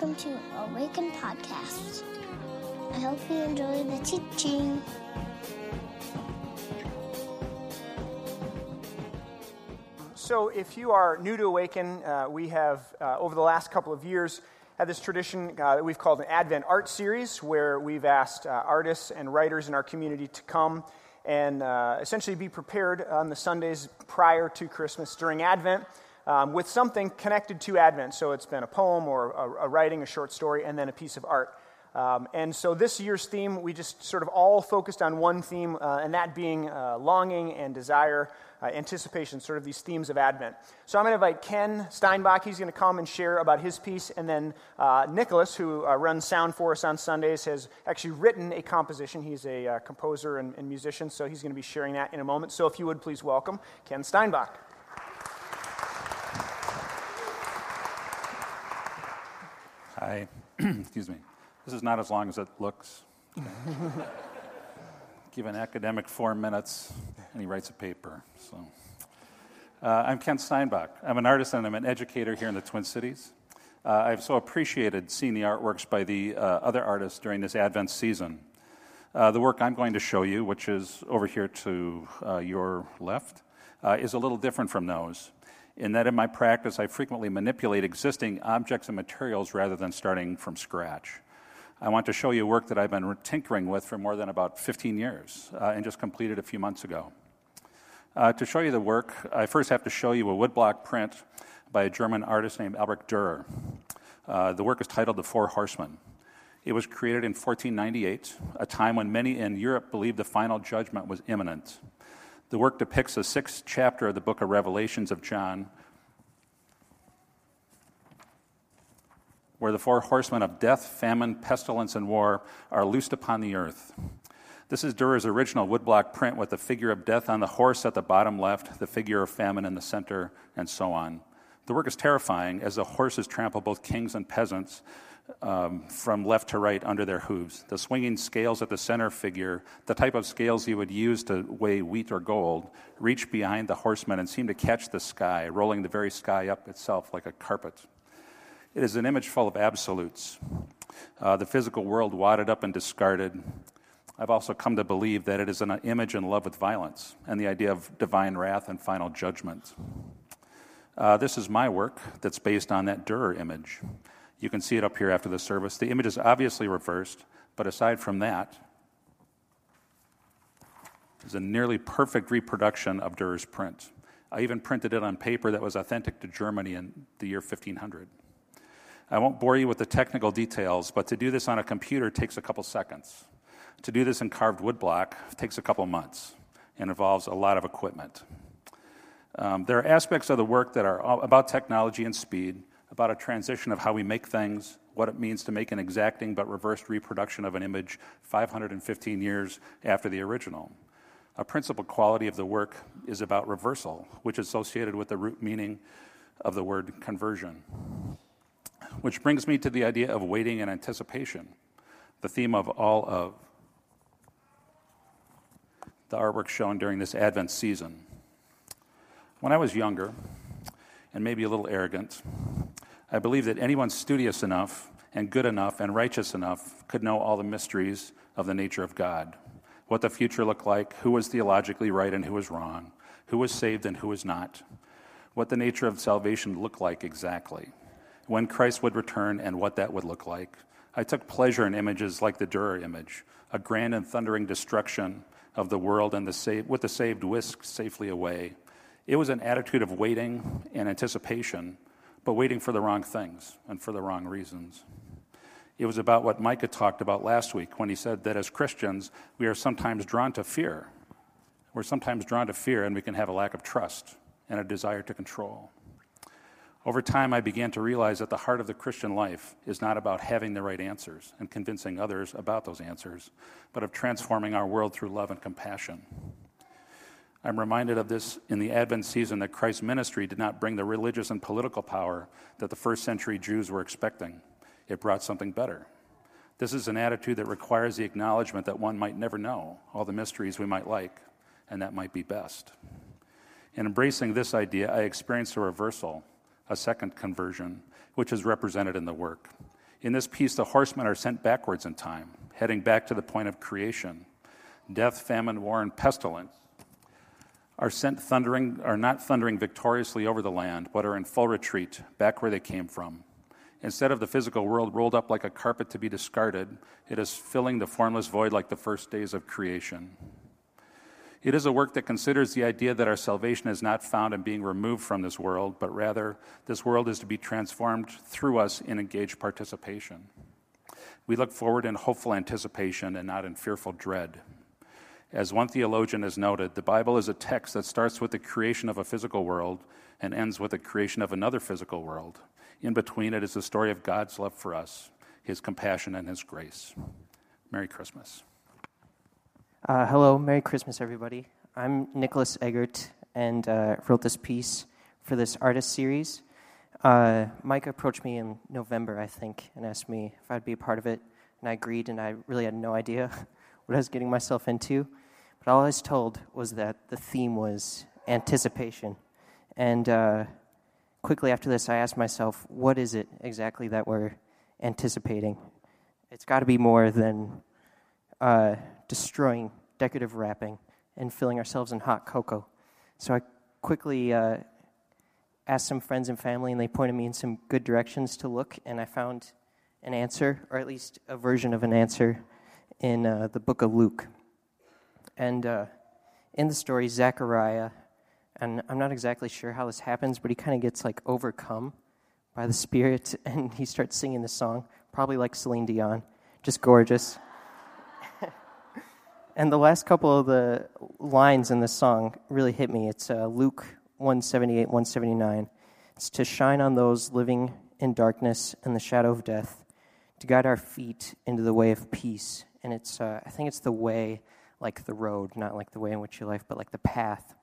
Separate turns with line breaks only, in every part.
welcome to Awaken Podcast. I hope you enjoy the teaching.
So, if you are new to Awaken, uh, we have, uh, over the last couple of years, had this tradition uh, that we've called an Advent Art Series, where we've asked uh, artists and writers in our community to come and uh, essentially be prepared on the Sundays prior to Christmas during Advent um, with something connected to Advent. So, it's been a poem or a, a writing, a short story, and then a piece of art. Um, and so this year's theme, we just sort of all focused on one theme, uh, and that being uh, longing and desire, uh, anticipation, sort of these themes of Advent. So I'm going to invite Ken Steinbach. He's going to come and share about his piece. And then uh, Nicholas, who uh, runs sound for us on Sundays, has actually written a composition. He's a uh, composer and, and musician, so he's going to be sharing that in a moment. So if you would please welcome Ken Steinbach.
Hi. Excuse me. This is not as long as it looks. Give an academic four minutes, and he writes a paper. So, uh, I'm Ken Steinbach. I'm an artist and I'm an educator here in the Twin Cities. Uh, I've so appreciated seeing the artworks by the uh, other artists during this Advent season. Uh, the work I'm going to show you, which is over here to uh, your left, uh, is a little different from those in that in my practice I frequently manipulate existing objects and materials rather than starting from scratch. I want to show you work that I've been tinkering with for more than about 15 years uh, and just completed a few months ago. Uh, to show you the work, I first have to show you a woodblock print by a German artist named Albrecht Dürer. Uh, the work is titled The Four Horsemen. It was created in 1498, a time when many in Europe believed the final judgment was imminent. The work depicts the sixth chapter of the book of Revelations of John, where the four horsemen of death, famine, pestilence, and war are loosed upon the earth. This is Dürer's original woodblock print with the figure of death on the horse at the bottom left, the figure of famine in the center, and so on. The work is terrifying as the horses trample both kings and peasants um, from left to right under their hooves. The swinging scales at the center figure, the type of scales you would use to weigh wheat or gold, reach behind the horsemen and seem to catch the sky, rolling the very sky up itself like a carpet. It is an image full of absolutes. Uh, the physical world wadded up and discarded. I've also come to believe that it is an image in love with violence and the idea of divine wrath and final judgment. Uh, this is my work that's based on that Dürer image. You can see it up here after the service. The image is obviously reversed, but aside from that, is a nearly perfect reproduction of Dürer's print. I even printed it on paper that was authentic to Germany in the year 1500. I won't bore you with the technical details, but to do this on a computer takes a couple seconds. To do this in carved woodblock takes a couple months and involves a lot of equipment. Um, there are aspects of the work that are about technology and speed, about a transition of how we make things, what it means to make an exacting but reversed reproduction of an image 515 years after the original. A principal quality of the work is about reversal, which is associated with the root meaning of the word conversion. Which brings me to the idea of waiting and anticipation, the theme of all of the artwork shown during this Advent season. When I was younger, and maybe a little arrogant, I believed that anyone studious enough and good enough and righteous enough could know all the mysteries of the nature of God what the future looked like, who was theologically right and who was wrong, who was saved and who was not, what the nature of salvation looked like exactly when Christ would return and what that would look like. I took pleasure in images like the Dürer image, a grand and thundering destruction of the world and the saved, with the saved whisked safely away. It was an attitude of waiting and anticipation, but waiting for the wrong things and for the wrong reasons. It was about what Micah talked about last week when he said that as Christians, we are sometimes drawn to fear. We're sometimes drawn to fear, and we can have a lack of trust and a desire to control. Over time, I began to realize that the heart of the Christian life is not about having the right answers and convincing others about those answers, but of transforming our world through love and compassion. I'm reminded of this in the Advent season that Christ's ministry did not bring the religious and political power that the first century Jews were expecting. It brought something better. This is an attitude that requires the acknowledgement that one might never know all the mysteries we might like, and that might be best. In embracing this idea, I experienced a reversal a second conversion, which is represented in the work. In this piece, the horsemen are sent backwards in time, heading back to the point of creation. Death, famine, war, and pestilence are sent thundering are not thundering victoriously over the land, but are in full retreat back where they came from. Instead of the physical world rolled up like a carpet to be discarded, it is filling the formless void like the first days of creation. It is a work that considers the idea that our salvation is not found in being removed from this world, but rather this world is to be transformed through us in engaged participation. We look forward in hopeful anticipation and not in fearful dread. As one theologian has noted, the Bible is a text that starts with the creation of a physical world and ends with the creation of another physical world. In between, it is the story of God's love for us, His compassion, and His grace. Merry Christmas.
Uh, hello, Merry Christmas, everybody. I'm Nicholas Eggert and uh, wrote this piece for this artist series. Uh, Mike approached me in November, I think, and asked me if I'd be a part of it, and I agreed, and I really had no idea what I was getting myself into. But all I was told was that the theme was anticipation. And uh, quickly after this, I asked myself, what is it exactly that we're anticipating? It's got to be more than uh, destroying decorative wrapping and filling ourselves in hot cocoa. So I quickly uh, asked some friends and family, and they pointed me in some good directions to look, and I found an answer, or at least a version of an answer, in uh, the book of Luke. And uh, in the story, Zechariah, and I'm not exactly sure how this happens, but he kind of gets like overcome by the Spirit and he starts singing this song, probably like Celine Dion, just gorgeous. and the last couple of the lines in this song really hit me. It's uh, Luke 178, 179. It's to shine on those living in darkness and the shadow of death, to guide our feet into the way of peace. And it's, uh, I think it's the way like the road, not like the way in which you live, but like the path.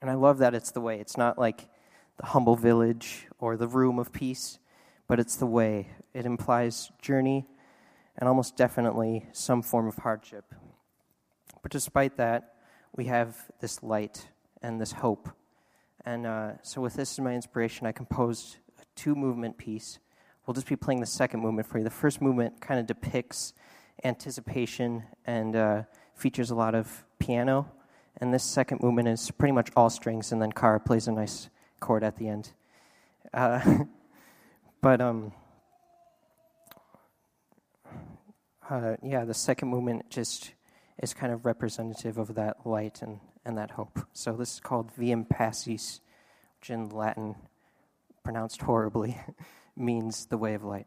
And I love that it's the way. It's not like the humble village or the room of peace, but it's the way. It implies journey and almost definitely some form of hardship. But despite that, we have this light and this hope. And uh, so, with this as my inspiration, I composed a two movement piece. We'll just be playing the second movement for you. The first movement kind of depicts anticipation and uh, features a lot of piano, and this second movement is pretty much all strings, and then Kara plays a nice chord at the end. Uh, but um, uh, yeah, the second movement just is kind of representative of that light and, and that hope. So this is called Viam Pacis, which in Latin, pronounced horribly, means the way of light.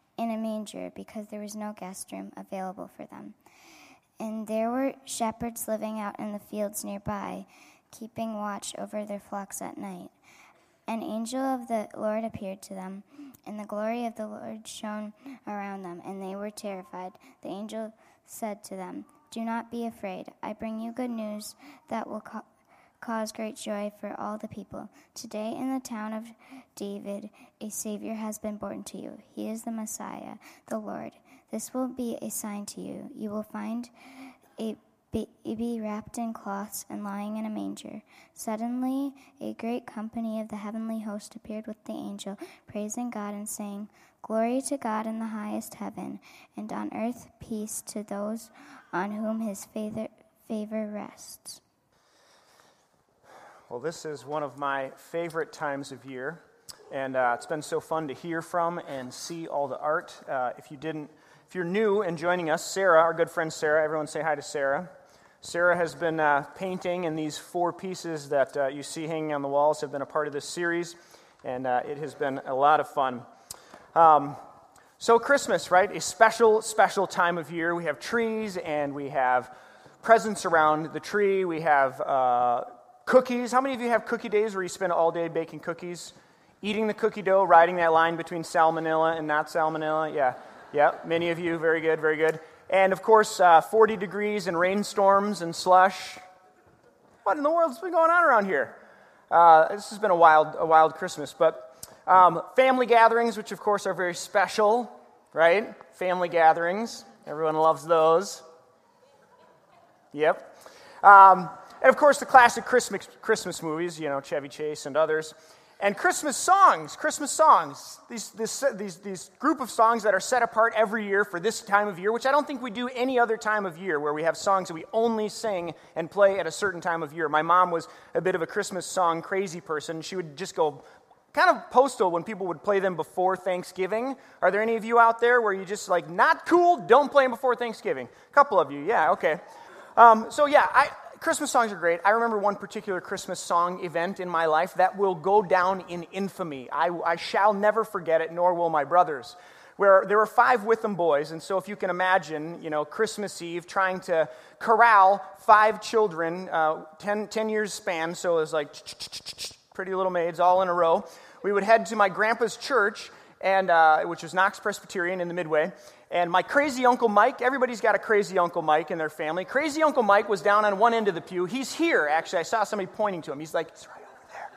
in a manger because there was no guest room available for them. And there were shepherds living out in the fields nearby, keeping watch over their flocks at night. An angel of the Lord appeared to them, and the glory of the Lord shone around them, and they were terrified. The angel said to them, Do not be afraid. I bring you good news that will co- cause great joy for all the people. Today in the town of David, a Savior has been born to you. He is the Messiah, the Lord. This will be a sign to you. You will find a baby wrapped in cloths and lying in a manger. Suddenly, a great company of the heavenly host appeared with the angel, praising God and saying, Glory to God in the highest heaven, and on earth peace to those on whom his favor, favor rests.
Well, this is one of my favorite times of year, and uh, it's been so fun to hear from and see all the art. Uh, if you didn't, if you're new and joining us, Sarah, our good friend Sarah, everyone say hi to Sarah. Sarah has been uh, painting, and these four pieces that uh, you see hanging on the walls have been a part of this series, and uh, it has been a lot of fun. Um, so, Christmas, right? A special, special time of year. We have trees and we have presents around the tree. We have uh, cookies. How many of you have cookie days where you spend all day baking cookies? Eating the cookie dough, riding that line between salmonella and not salmonella. Yeah, yeah, many of you, very good, very good. And of course, uh, 40 degrees and rainstorms and slush. What in the world's been going on around here? Uh, this has been a wild, a wild Christmas. But um, family gatherings, which of course are very special, right? Family gatherings. Everyone loves those. Yep. Um, and of course, the classic Christmas, Christmas movies, you know, Chevy Chase and others. And Christmas songs, Christmas songs, these, this, these, these group of songs that are set apart every year for this time of year, which I don't think we do any other time of year where we have songs that we only sing and play at a certain time of year. My mom was a bit of a Christmas song crazy person. She would just go kind of postal when people would play them before Thanksgiving. Are there any of you out there where you just like, not cool, don't play them before Thanksgiving? A couple of you, yeah, okay. Um, so, yeah, I, Christmas songs are great. I remember one particular Christmas song event in my life that will go down in infamy. I, I shall never forget it, nor will my brothers. Where there were five Witham boys, and so if you can imagine, you know, Christmas Eve trying to corral five children, uh, ten, 10 years span, so it was like pretty little maids all in a row. We would head to my grandpa's church, and uh, which was Knox Presbyterian in the Midway, and my crazy Uncle Mike, everybody's got a crazy Uncle Mike in their family. Crazy Uncle Mike was down on one end of the pew. He's here, actually. I saw somebody pointing to him. He's like, he's right over there.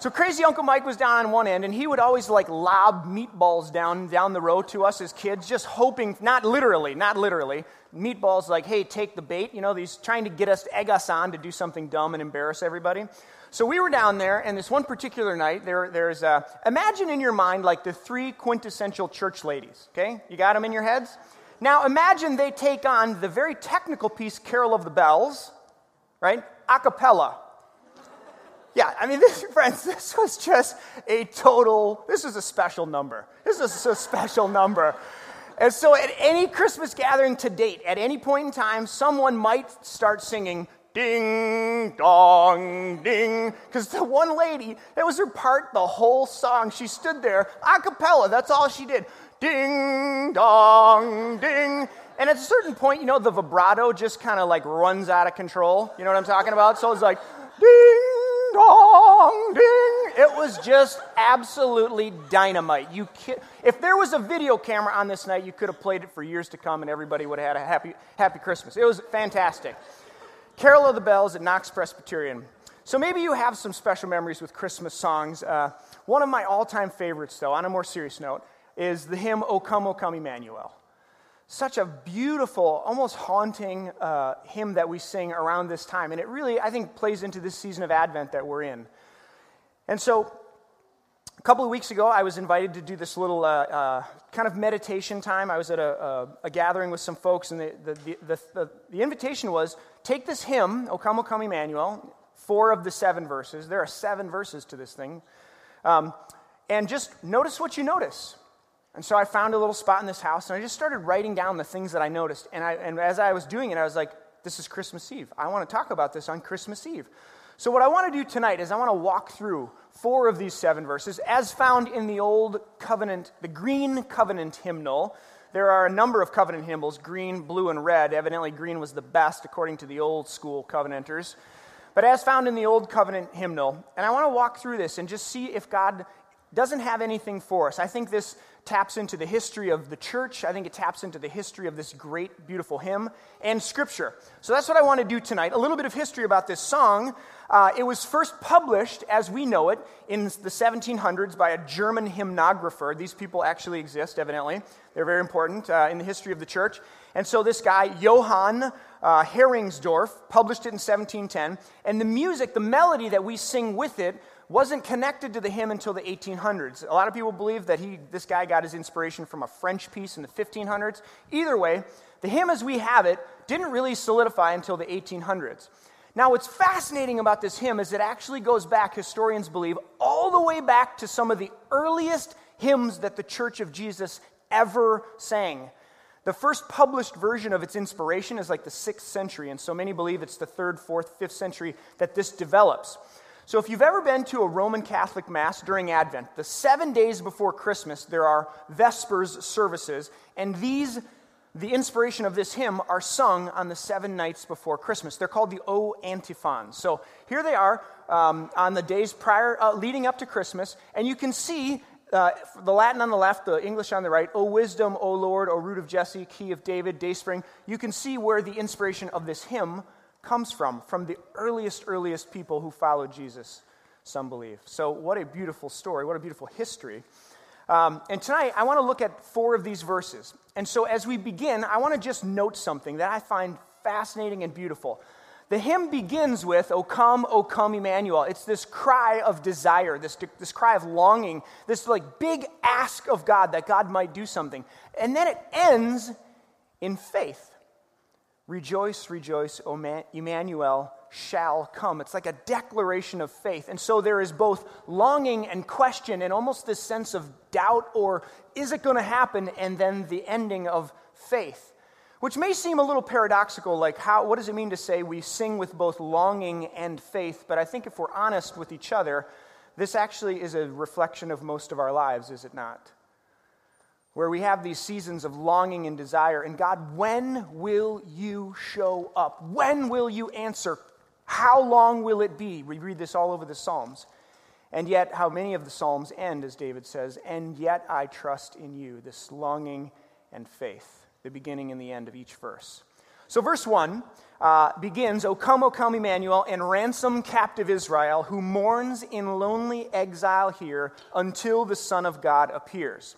So crazy Uncle Mike was down on one end, and he would always like lob meatballs down, down the road to us as kids, just hoping, not literally, not literally, meatballs like, hey, take the bait. You know, he's trying to get us, egg us on to do something dumb and embarrass everybody. So we were down there, and this one particular night, there, there's a, imagine in your mind like the three quintessential church ladies, okay? You got them in your heads? Now imagine they take on the very technical piece, Carol of the Bells, right? A cappella. Yeah, I mean, this, friends, this was just a total, this is a special number. This is a special number. And so, at any Christmas gathering to date, at any point in time, someone might start singing ding dong ding. Because the one lady that was her part the whole song. She stood there a cappella that's all she did. Ding dong ding. And at a certain point you know the vibrato just kind of like runs out of control. You know what i'm talking about? So it's like ding dong ding. It was just absolutely dynamite. You if there was a video camera on this night you could have played it for years to come and everybody would have had a happy happy christmas. It was fantastic Carol of the Bells at Knox Presbyterian. So maybe you have some special memories with Christmas songs. Uh, one of my all time favorites, though, on a more serious note, is the hymn O Come, O Come, Emmanuel. Such a beautiful, almost haunting uh, hymn that we sing around this time. And it really, I think, plays into this season of Advent that we're in. And so, a couple of weeks ago, I was invited to do this little uh, uh, kind of meditation time. I was at a, a, a gathering with some folks, and the, the, the, the, the invitation was take this hymn, O Come, O Come, Emmanuel, four of the seven verses. There are seven verses to this thing. Um, and just notice what you notice. And so I found a little spot in this house, and I just started writing down the things that I noticed. And, I, and as I was doing it, I was like, this is Christmas Eve. I want to talk about this on Christmas Eve. So, what I want to do tonight is I want to walk through four of these seven verses as found in the Old Covenant, the Green Covenant hymnal there are a number of covenant hymnals green, blue, and red. Evidently, green was the best according to the old school covenanters. But as found in the Old Covenant hymnal, and I want to walk through this and just see if God doesn't have anything for us. I think this taps into the history of the church. I think it taps into the history of this great, beautiful hymn and scripture. So that's what I want to do tonight. A little bit of history about this song. Uh, it was first published, as we know it, in the 1700s by a German hymnographer. These people actually exist, evidently. They're very important uh, in the history of the church. And so this guy, Johann uh, Heringsdorf, published it in 1710. And the music, the melody that we sing with it, wasn't connected to the hymn until the 1800s. A lot of people believe that he, this guy got his inspiration from a French piece in the 1500s. Either way, the hymn as we have it didn't really solidify until the 1800s. Now, what's fascinating about this hymn is it actually goes back, historians believe, all the way back to some of the earliest hymns that the Church of Jesus ever sang. The first published version of its inspiration is like the sixth century, and so many believe it's the third, fourth, fifth century that this develops. So, if you've ever been to a Roman Catholic Mass during Advent, the seven days before Christmas, there are Vespers services, and these the inspiration of this hymn are sung on the seven nights before Christmas. They're called the O antiphons. So here they are um, on the days prior, uh, leading up to Christmas, and you can see uh, the Latin on the left, the English on the right. O wisdom, O Lord, O root of Jesse, key of David, dayspring. You can see where the inspiration of this hymn comes from, from the earliest, earliest people who followed Jesus, some believe. So, what a beautiful story, what a beautiful history. Um, and tonight, I want to look at four of these verses. And so, as we begin, I want to just note something that I find fascinating and beautiful. The hymn begins with, O come, O come, Emmanuel. It's this cry of desire, this, this cry of longing, this like big ask of God that God might do something. And then it ends in faith. Rejoice, rejoice, O Man- Emmanuel shall come. It's like a declaration of faith. And so there is both longing and question and almost this sense of doubt or is it going to happen? And then the ending of faith. Which may seem a little paradoxical, like how, what does it mean to say we sing with both longing and faith? But I think if we're honest with each other, this actually is a reflection of most of our lives, is it not? Where we have these seasons of longing and desire, and God, when will you show up? When will you answer? How long will it be? We read this all over the Psalms. And yet, how many of the Psalms end, as David says, and yet I trust in you, this longing and faith the beginning and the end of each verse. So, verse 1 uh, begins O come, O come, Emmanuel, and ransom captive Israel, who mourns in lonely exile here until the Son of God appears.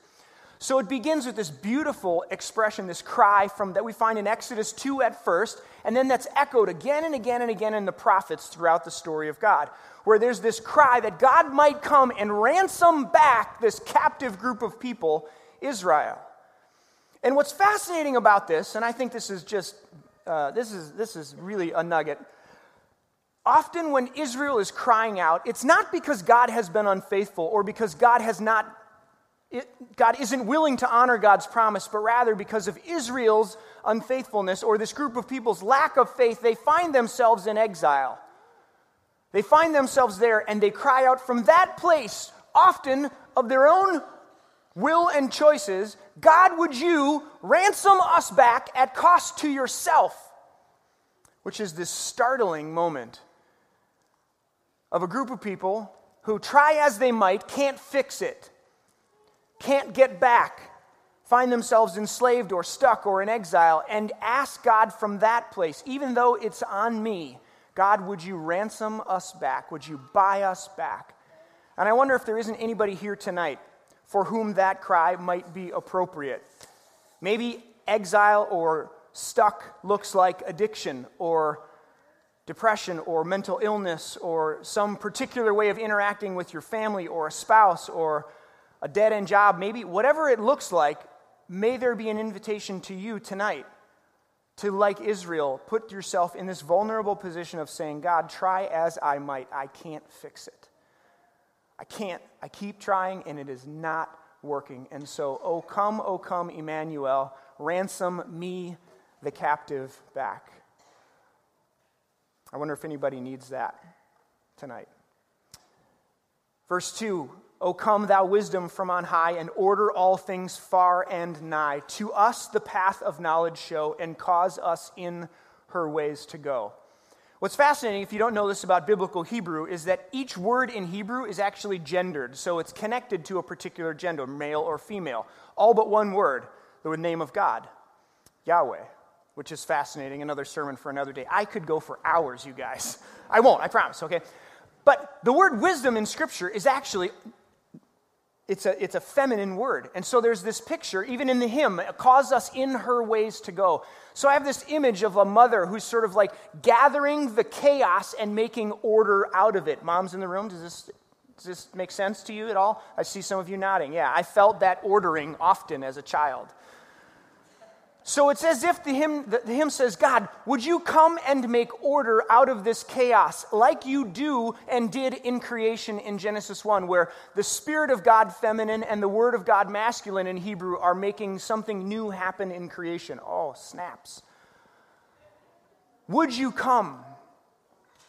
So it begins with this beautiful expression, this cry from that we find in Exodus 2 at first, and then that's echoed again and again and again in the prophets throughout the story of God, where there's this cry that God might come and ransom back this captive group of people, Israel. And what's fascinating about this, and I think this is just, uh, this, is, this is really a nugget. Often when Israel is crying out, it's not because God has been unfaithful or because God has not, it, God isn't willing to honor God's promise, but rather because of Israel's unfaithfulness or this group of people's lack of faith, they find themselves in exile. They find themselves there and they cry out from that place, often of their own will and choices, God, would you ransom us back at cost to yourself? Which is this startling moment of a group of people who try as they might, can't fix it, can't get back, find themselves enslaved or stuck or in exile, and ask God from that place, even though it's on me, God, would you ransom us back? Would you buy us back? And I wonder if there isn't anybody here tonight for whom that cry might be appropriate. Maybe exile or stuck looks like addiction or depression or mental illness or some particular way of interacting with your family or a spouse or a dead end job. Maybe whatever it looks like, may there be an invitation to you tonight to, like Israel, put yourself in this vulnerable position of saying, God, try as I might, I can't fix it. I can't. I keep trying, and it is not working. And so, oh, come, oh, come, Emmanuel, ransom me, the captive, back. I wonder if anybody needs that tonight. Verse 2 O come, thou wisdom from on high, and order all things far and nigh. To us the path of knowledge show, and cause us in her ways to go. What's fascinating, if you don't know this about biblical Hebrew, is that each word in Hebrew is actually gendered. So it's connected to a particular gender, male or female. All but one word, the name of God, Yahweh, which is fascinating. Another sermon for another day. I could go for hours, you guys. I won't, I promise, okay? But the word wisdom in Scripture is actually it's a, it's a feminine word. And so there's this picture, even in the hymn, cause us in her ways to go. So I have this image of a mother who's sort of like gathering the chaos and making order out of it. Moms in the room, does this, does this make sense to you at all? I see some of you nodding. Yeah, I felt that ordering often as a child. So it's as if the hymn, the, hymn says, God, would you come and make order out of this chaos, like you do and did in creation in Genesis 1, where the Spirit of God feminine and the Word of God masculine in Hebrew are making something new happen in creation. Oh, snaps. Would you come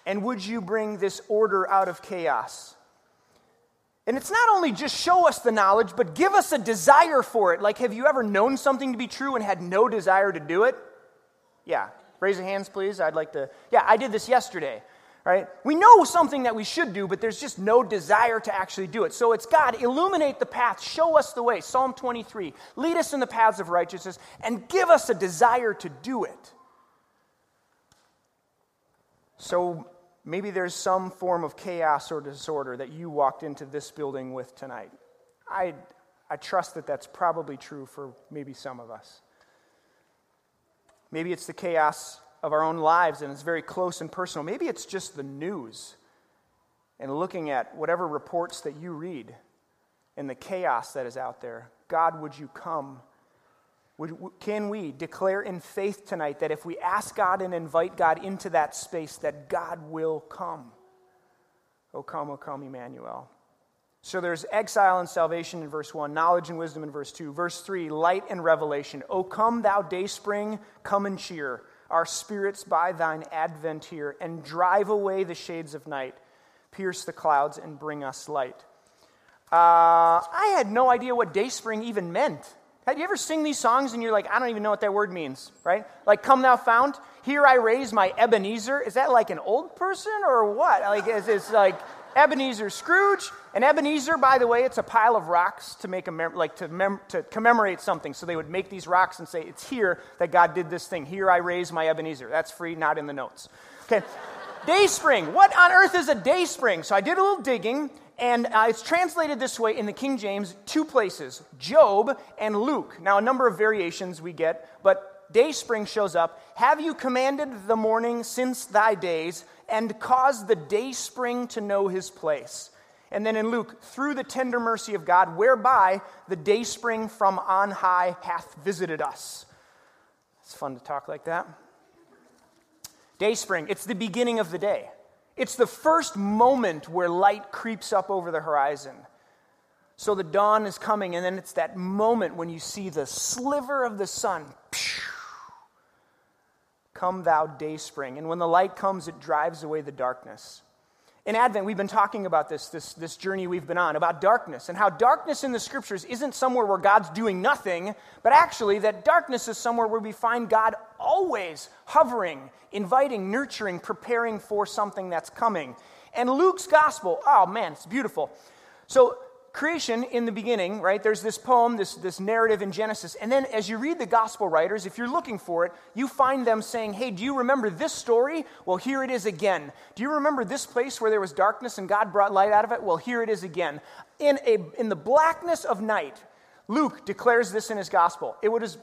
and would you bring this order out of chaos? And it's not only just show us the knowledge, but give us a desire for it. Like, have you ever known something to be true and had no desire to do it? Yeah. Raise your hands, please. I'd like to. Yeah, I did this yesterday, right? We know something that we should do, but there's just no desire to actually do it. So it's God, illuminate the path, show us the way. Psalm 23. Lead us in the paths of righteousness and give us a desire to do it. So maybe there's some form of chaos or disorder that you walked into this building with tonight. I, I trust that that's probably true for maybe some of us. Maybe it's the chaos of our own lives and it's very close and personal. Maybe it's just the news and looking at whatever reports that you read and the chaos that is out there. God, would you come? Would, can we declare in faith tonight that if we ask God and invite God into that space, that God will come? O come, O come, Emmanuel. So there's exile and salvation in verse 1, knowledge and wisdom in verse 2. Verse 3, light and revelation. O come, thou day spring, come and cheer our spirits by thine advent here, and drive away the shades of night, pierce the clouds, and bring us light. Uh, I had no idea what day spring even meant. Have you ever sing these songs and you're like, I don't even know what that word means, right? Like, come thou fount, here I raise my Ebenezer. Is that like an old person or what? Like, is it's like Ebenezer Scrooge? And Ebenezer, by the way, it's a pile of rocks to make a mem- like to, mem- to commemorate something. So they would make these rocks and say, it's here that God did this thing. Here I raise my Ebenezer. That's free, not in the notes. Okay. day spring. What on earth is a day spring? So I did a little digging and uh, it's translated this way in the King James, two places Job and Luke. Now, a number of variations we get, but day spring shows up. Have you commanded the morning since thy days, and caused the day spring to know his place? And then in Luke, through the tender mercy of God, whereby the day spring from on high hath visited us. It's fun to talk like that. Day spring, it's the beginning of the day. It's the first moment where light creeps up over the horizon. So the dawn is coming, and then it's that moment when you see the sliver of the sun. Come, thou day spring. And when the light comes, it drives away the darkness. In Advent, we've been talking about this, this, this journey we've been on, about darkness, and how darkness in the scriptures isn't somewhere where God's doing nothing, but actually that darkness is somewhere where we find God always hovering, inviting, nurturing, preparing for something that's coming. And Luke's gospel, oh man, it's beautiful. So creation in the beginning, right? There's this poem, this, this narrative in Genesis. And then as you read the gospel writers, if you're looking for it, you find them saying, Hey, do you remember this story? Well, here it is again. Do you remember this place where there was darkness and God brought light out of it? Well, here it is again. In, a, in the blackness of night, Luke declares this in his gospel. It was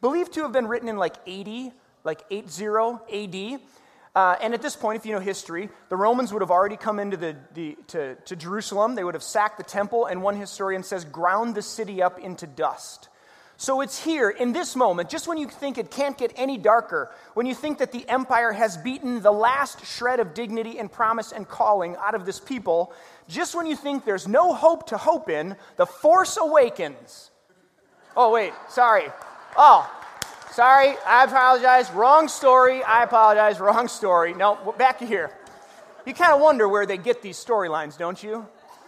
believed to have been written in like 80, like 80 AD. Uh, and at this point, if you know history, the Romans would have already come into the, the, to, to Jerusalem. They would have sacked the temple, and one historian says, ground the city up into dust. So it's here, in this moment, just when you think it can't get any darker, when you think that the empire has beaten the last shred of dignity and promise and calling out of this people, just when you think there's no hope to hope in, the force awakens. Oh, wait, sorry. Oh, Sorry, I apologize. Wrong story. I apologize. Wrong story. No, back here. You kind of wonder where they get these storylines, don't you?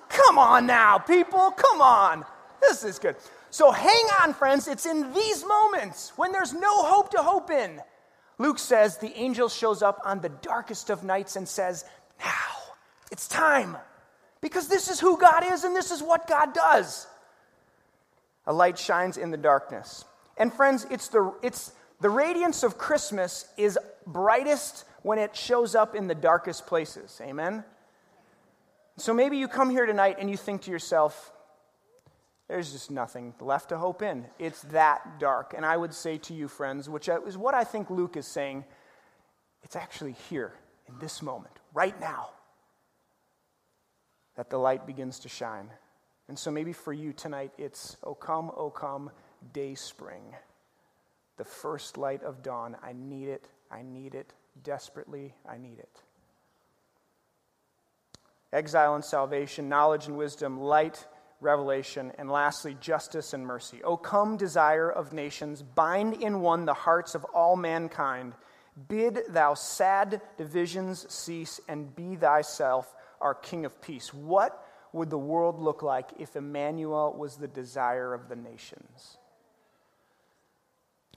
Come on now, people. Come on. This is good. So hang on, friends. It's in these moments when there's no hope to hope in. Luke says the angel shows up on the darkest of nights and says, Now, it's time. Because this is who God is and this is what God does. A light shines in the darkness. And friends, it's the, it's the radiance of Christmas is brightest when it shows up in the darkest places. Amen? So maybe you come here tonight and you think to yourself, there's just nothing left to hope in. It's that dark. And I would say to you, friends, which is what I think Luke is saying, it's actually here, in this moment, right now, that the light begins to shine. And so maybe for you tonight, it's, oh come, oh come, day spring, the first light of dawn. I need it. I need it desperately. I need it. Exile and salvation, knowledge and wisdom, light, revelation, and lastly, justice and mercy. O come, desire of nations, bind in one the hearts of all mankind. Bid thou sad divisions cease, and be thyself our King of peace. What would the world look like if Emmanuel was the desire of the nations?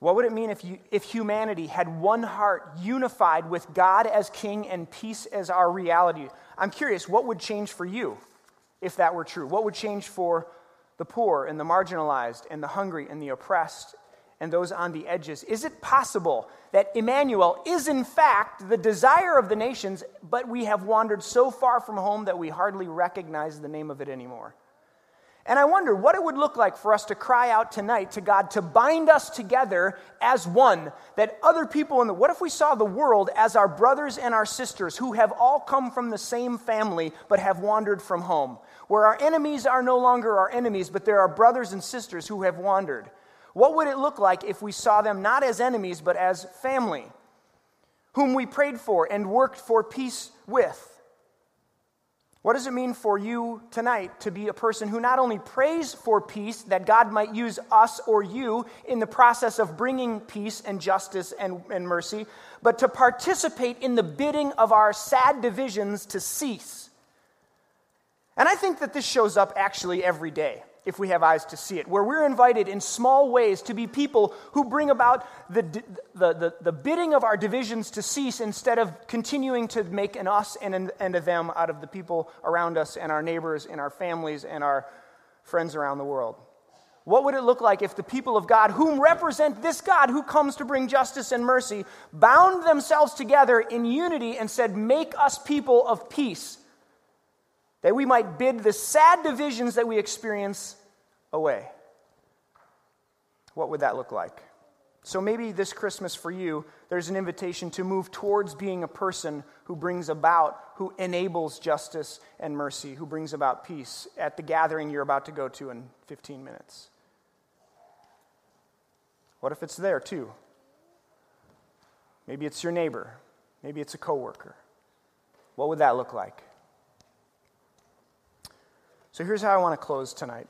What would it mean if, you, if humanity had one heart unified with God as king and peace as our reality? I'm curious, what would change for you if that were true? What would change for the poor and the marginalized and the hungry and the oppressed and those on the edges? Is it possible that Emmanuel is in fact the desire of the nations, but we have wandered so far from home that we hardly recognize the name of it anymore? And I wonder what it would look like for us to cry out tonight to God to bind us together as one, that other people in the, what if we saw the world as our brothers and our sisters who have all come from the same family but have wandered from home? Where our enemies are no longer our enemies, but there are brothers and sisters who have wandered. What would it look like if we saw them not as enemies but as family, whom we prayed for and worked for peace with? What does it mean for you tonight to be a person who not only prays for peace, that God might use us or you in the process of bringing peace and justice and, and mercy, but to participate in the bidding of our sad divisions to cease? And I think that this shows up actually every day if we have eyes to see it, where we're invited in small ways to be people who bring about the, the, the, the, bidding of our divisions to cease instead of continuing to make an us and, an, and a them out of the people around us and our neighbors and our families and our friends around the world. What would it look like if the people of God, whom represent this God who comes to bring justice and mercy, bound themselves together in unity and said, Make us people of peace? That we might bid the sad divisions that we experience away. What would that look like? So maybe this Christmas for you, there's an invitation to move towards being a person who brings about, who enables justice and mercy, who brings about peace at the gathering you're about to go to in 15 minutes. What if it's there too? Maybe it's your neighbor. Maybe it's a coworker. What would that look like? So here's how I want to close tonight.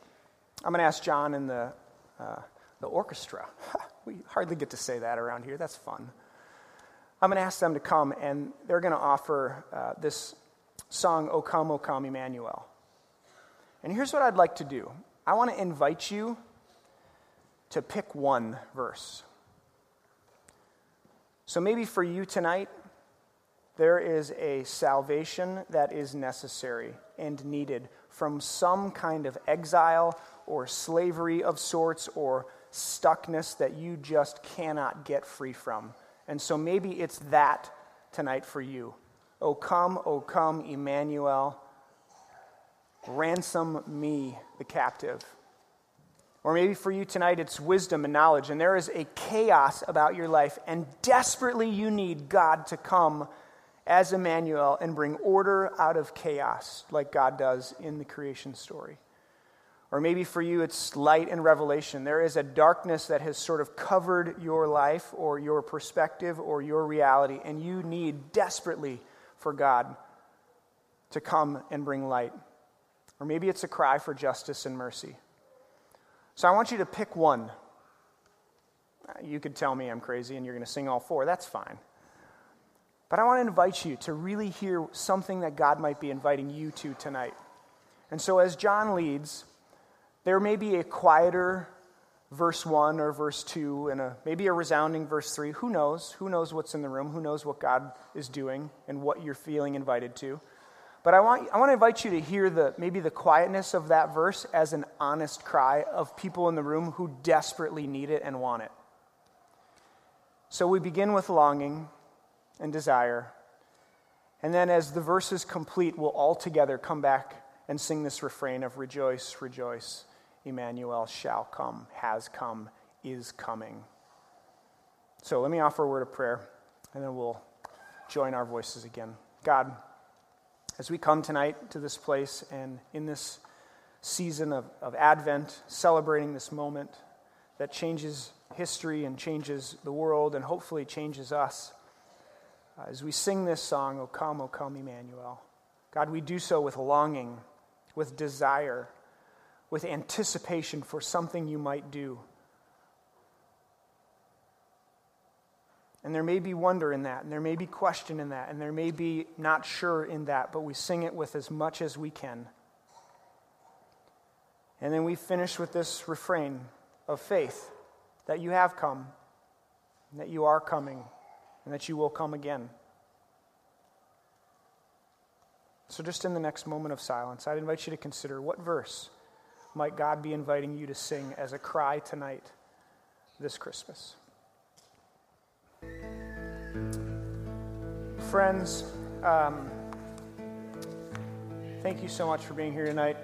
I'm going to ask John and the, uh, the orchestra. we hardly get to say that around here. That's fun. I'm going to ask them to come, and they're going to offer uh, this song, O Come, O Come, Emmanuel. And here's what I'd like to do I want to invite you to pick one verse. So maybe for you tonight, there is a salvation that is necessary and needed from some kind of exile or slavery of sorts or stuckness that you just cannot get free from. And so maybe it's that tonight for you. O come, O come, Emmanuel, ransom me, the captive. Or maybe for you tonight, it's wisdom and knowledge, and there is a chaos about your life, and desperately you need God to come as Emmanuel and bring order out of chaos like God does in the creation story. Or maybe for you, it's light and revelation. There is a darkness that has sort of covered your life or your perspective or your reality, and you need desperately for God to come and bring light. Or maybe it's a cry for justice and mercy. So I want you to pick one. You could tell me I'm crazy and you're going to sing all four. That's fine. But I want to invite you to really hear something that God might be inviting you to tonight. And so, as John leads, there may be a quieter verse 1 or verse 2 and a, maybe a resounding verse 3. Who knows? Who knows what's in the room? Who knows what God is doing and what you're feeling invited to? But I want, I want to invite you to hear the, maybe the quietness of that verse as an honest cry of people in the room who desperately need it and want it. So we begin with longing and desire. And then, as the verses complete, we'll all together come back and sing this refrain of Rejoice, rejoice, Emmanuel shall come, has come, is coming. So let me offer a word of prayer, and then we'll join our voices again. God, as we come tonight to this place and in this season of, of Advent, celebrating this moment that changes history and changes the world and hopefully changes us. Uh, as we sing this song, O come, O come, Emmanuel, God, we do so with longing, with desire, with anticipation for something you might do. And there may be wonder in that, and there may be question in that, and there may be not sure in that, but we sing it with as much as we can. And then we finish with this refrain of faith that you have come, that you are coming, and that you will come again. So, just in the next moment of silence, I'd invite you to consider what verse might God be inviting you to sing as a cry tonight, this Christmas. Friends, um, thank you so much for being here tonight.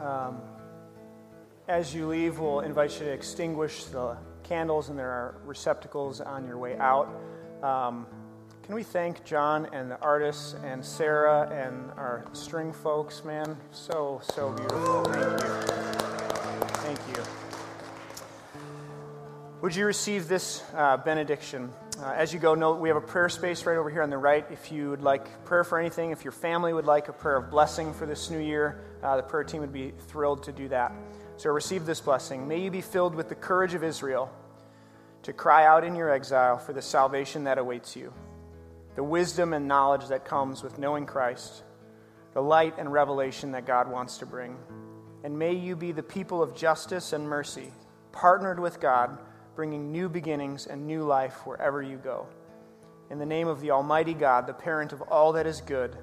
Um, as you leave, we'll invite you to extinguish the candles, and there are receptacles on your way out. Um, can we thank John and the artists and Sarah and our string folks, man? So, so beautiful. Thank you. Thank you. Would you receive this uh, benediction? Uh, as you go, note we have a prayer space right over here on the right. If you would like prayer for anything, if your family would like a prayer of blessing for this new year, uh, the prayer team would be thrilled to do that. So receive this blessing. May you be filled with the courage of Israel to cry out in your exile for the salvation that awaits you the wisdom and knowledge that comes with knowing Christ, the light and revelation that God wants to bring. And may you be the people of justice and mercy, partnered with God, bringing new beginnings and new life wherever you go. In the name of the Almighty God, the parent of all that is good,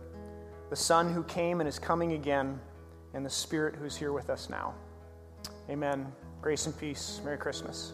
the Son who came and is coming again, and the Spirit who's here with us now. Amen. Grace and peace. Merry Christmas.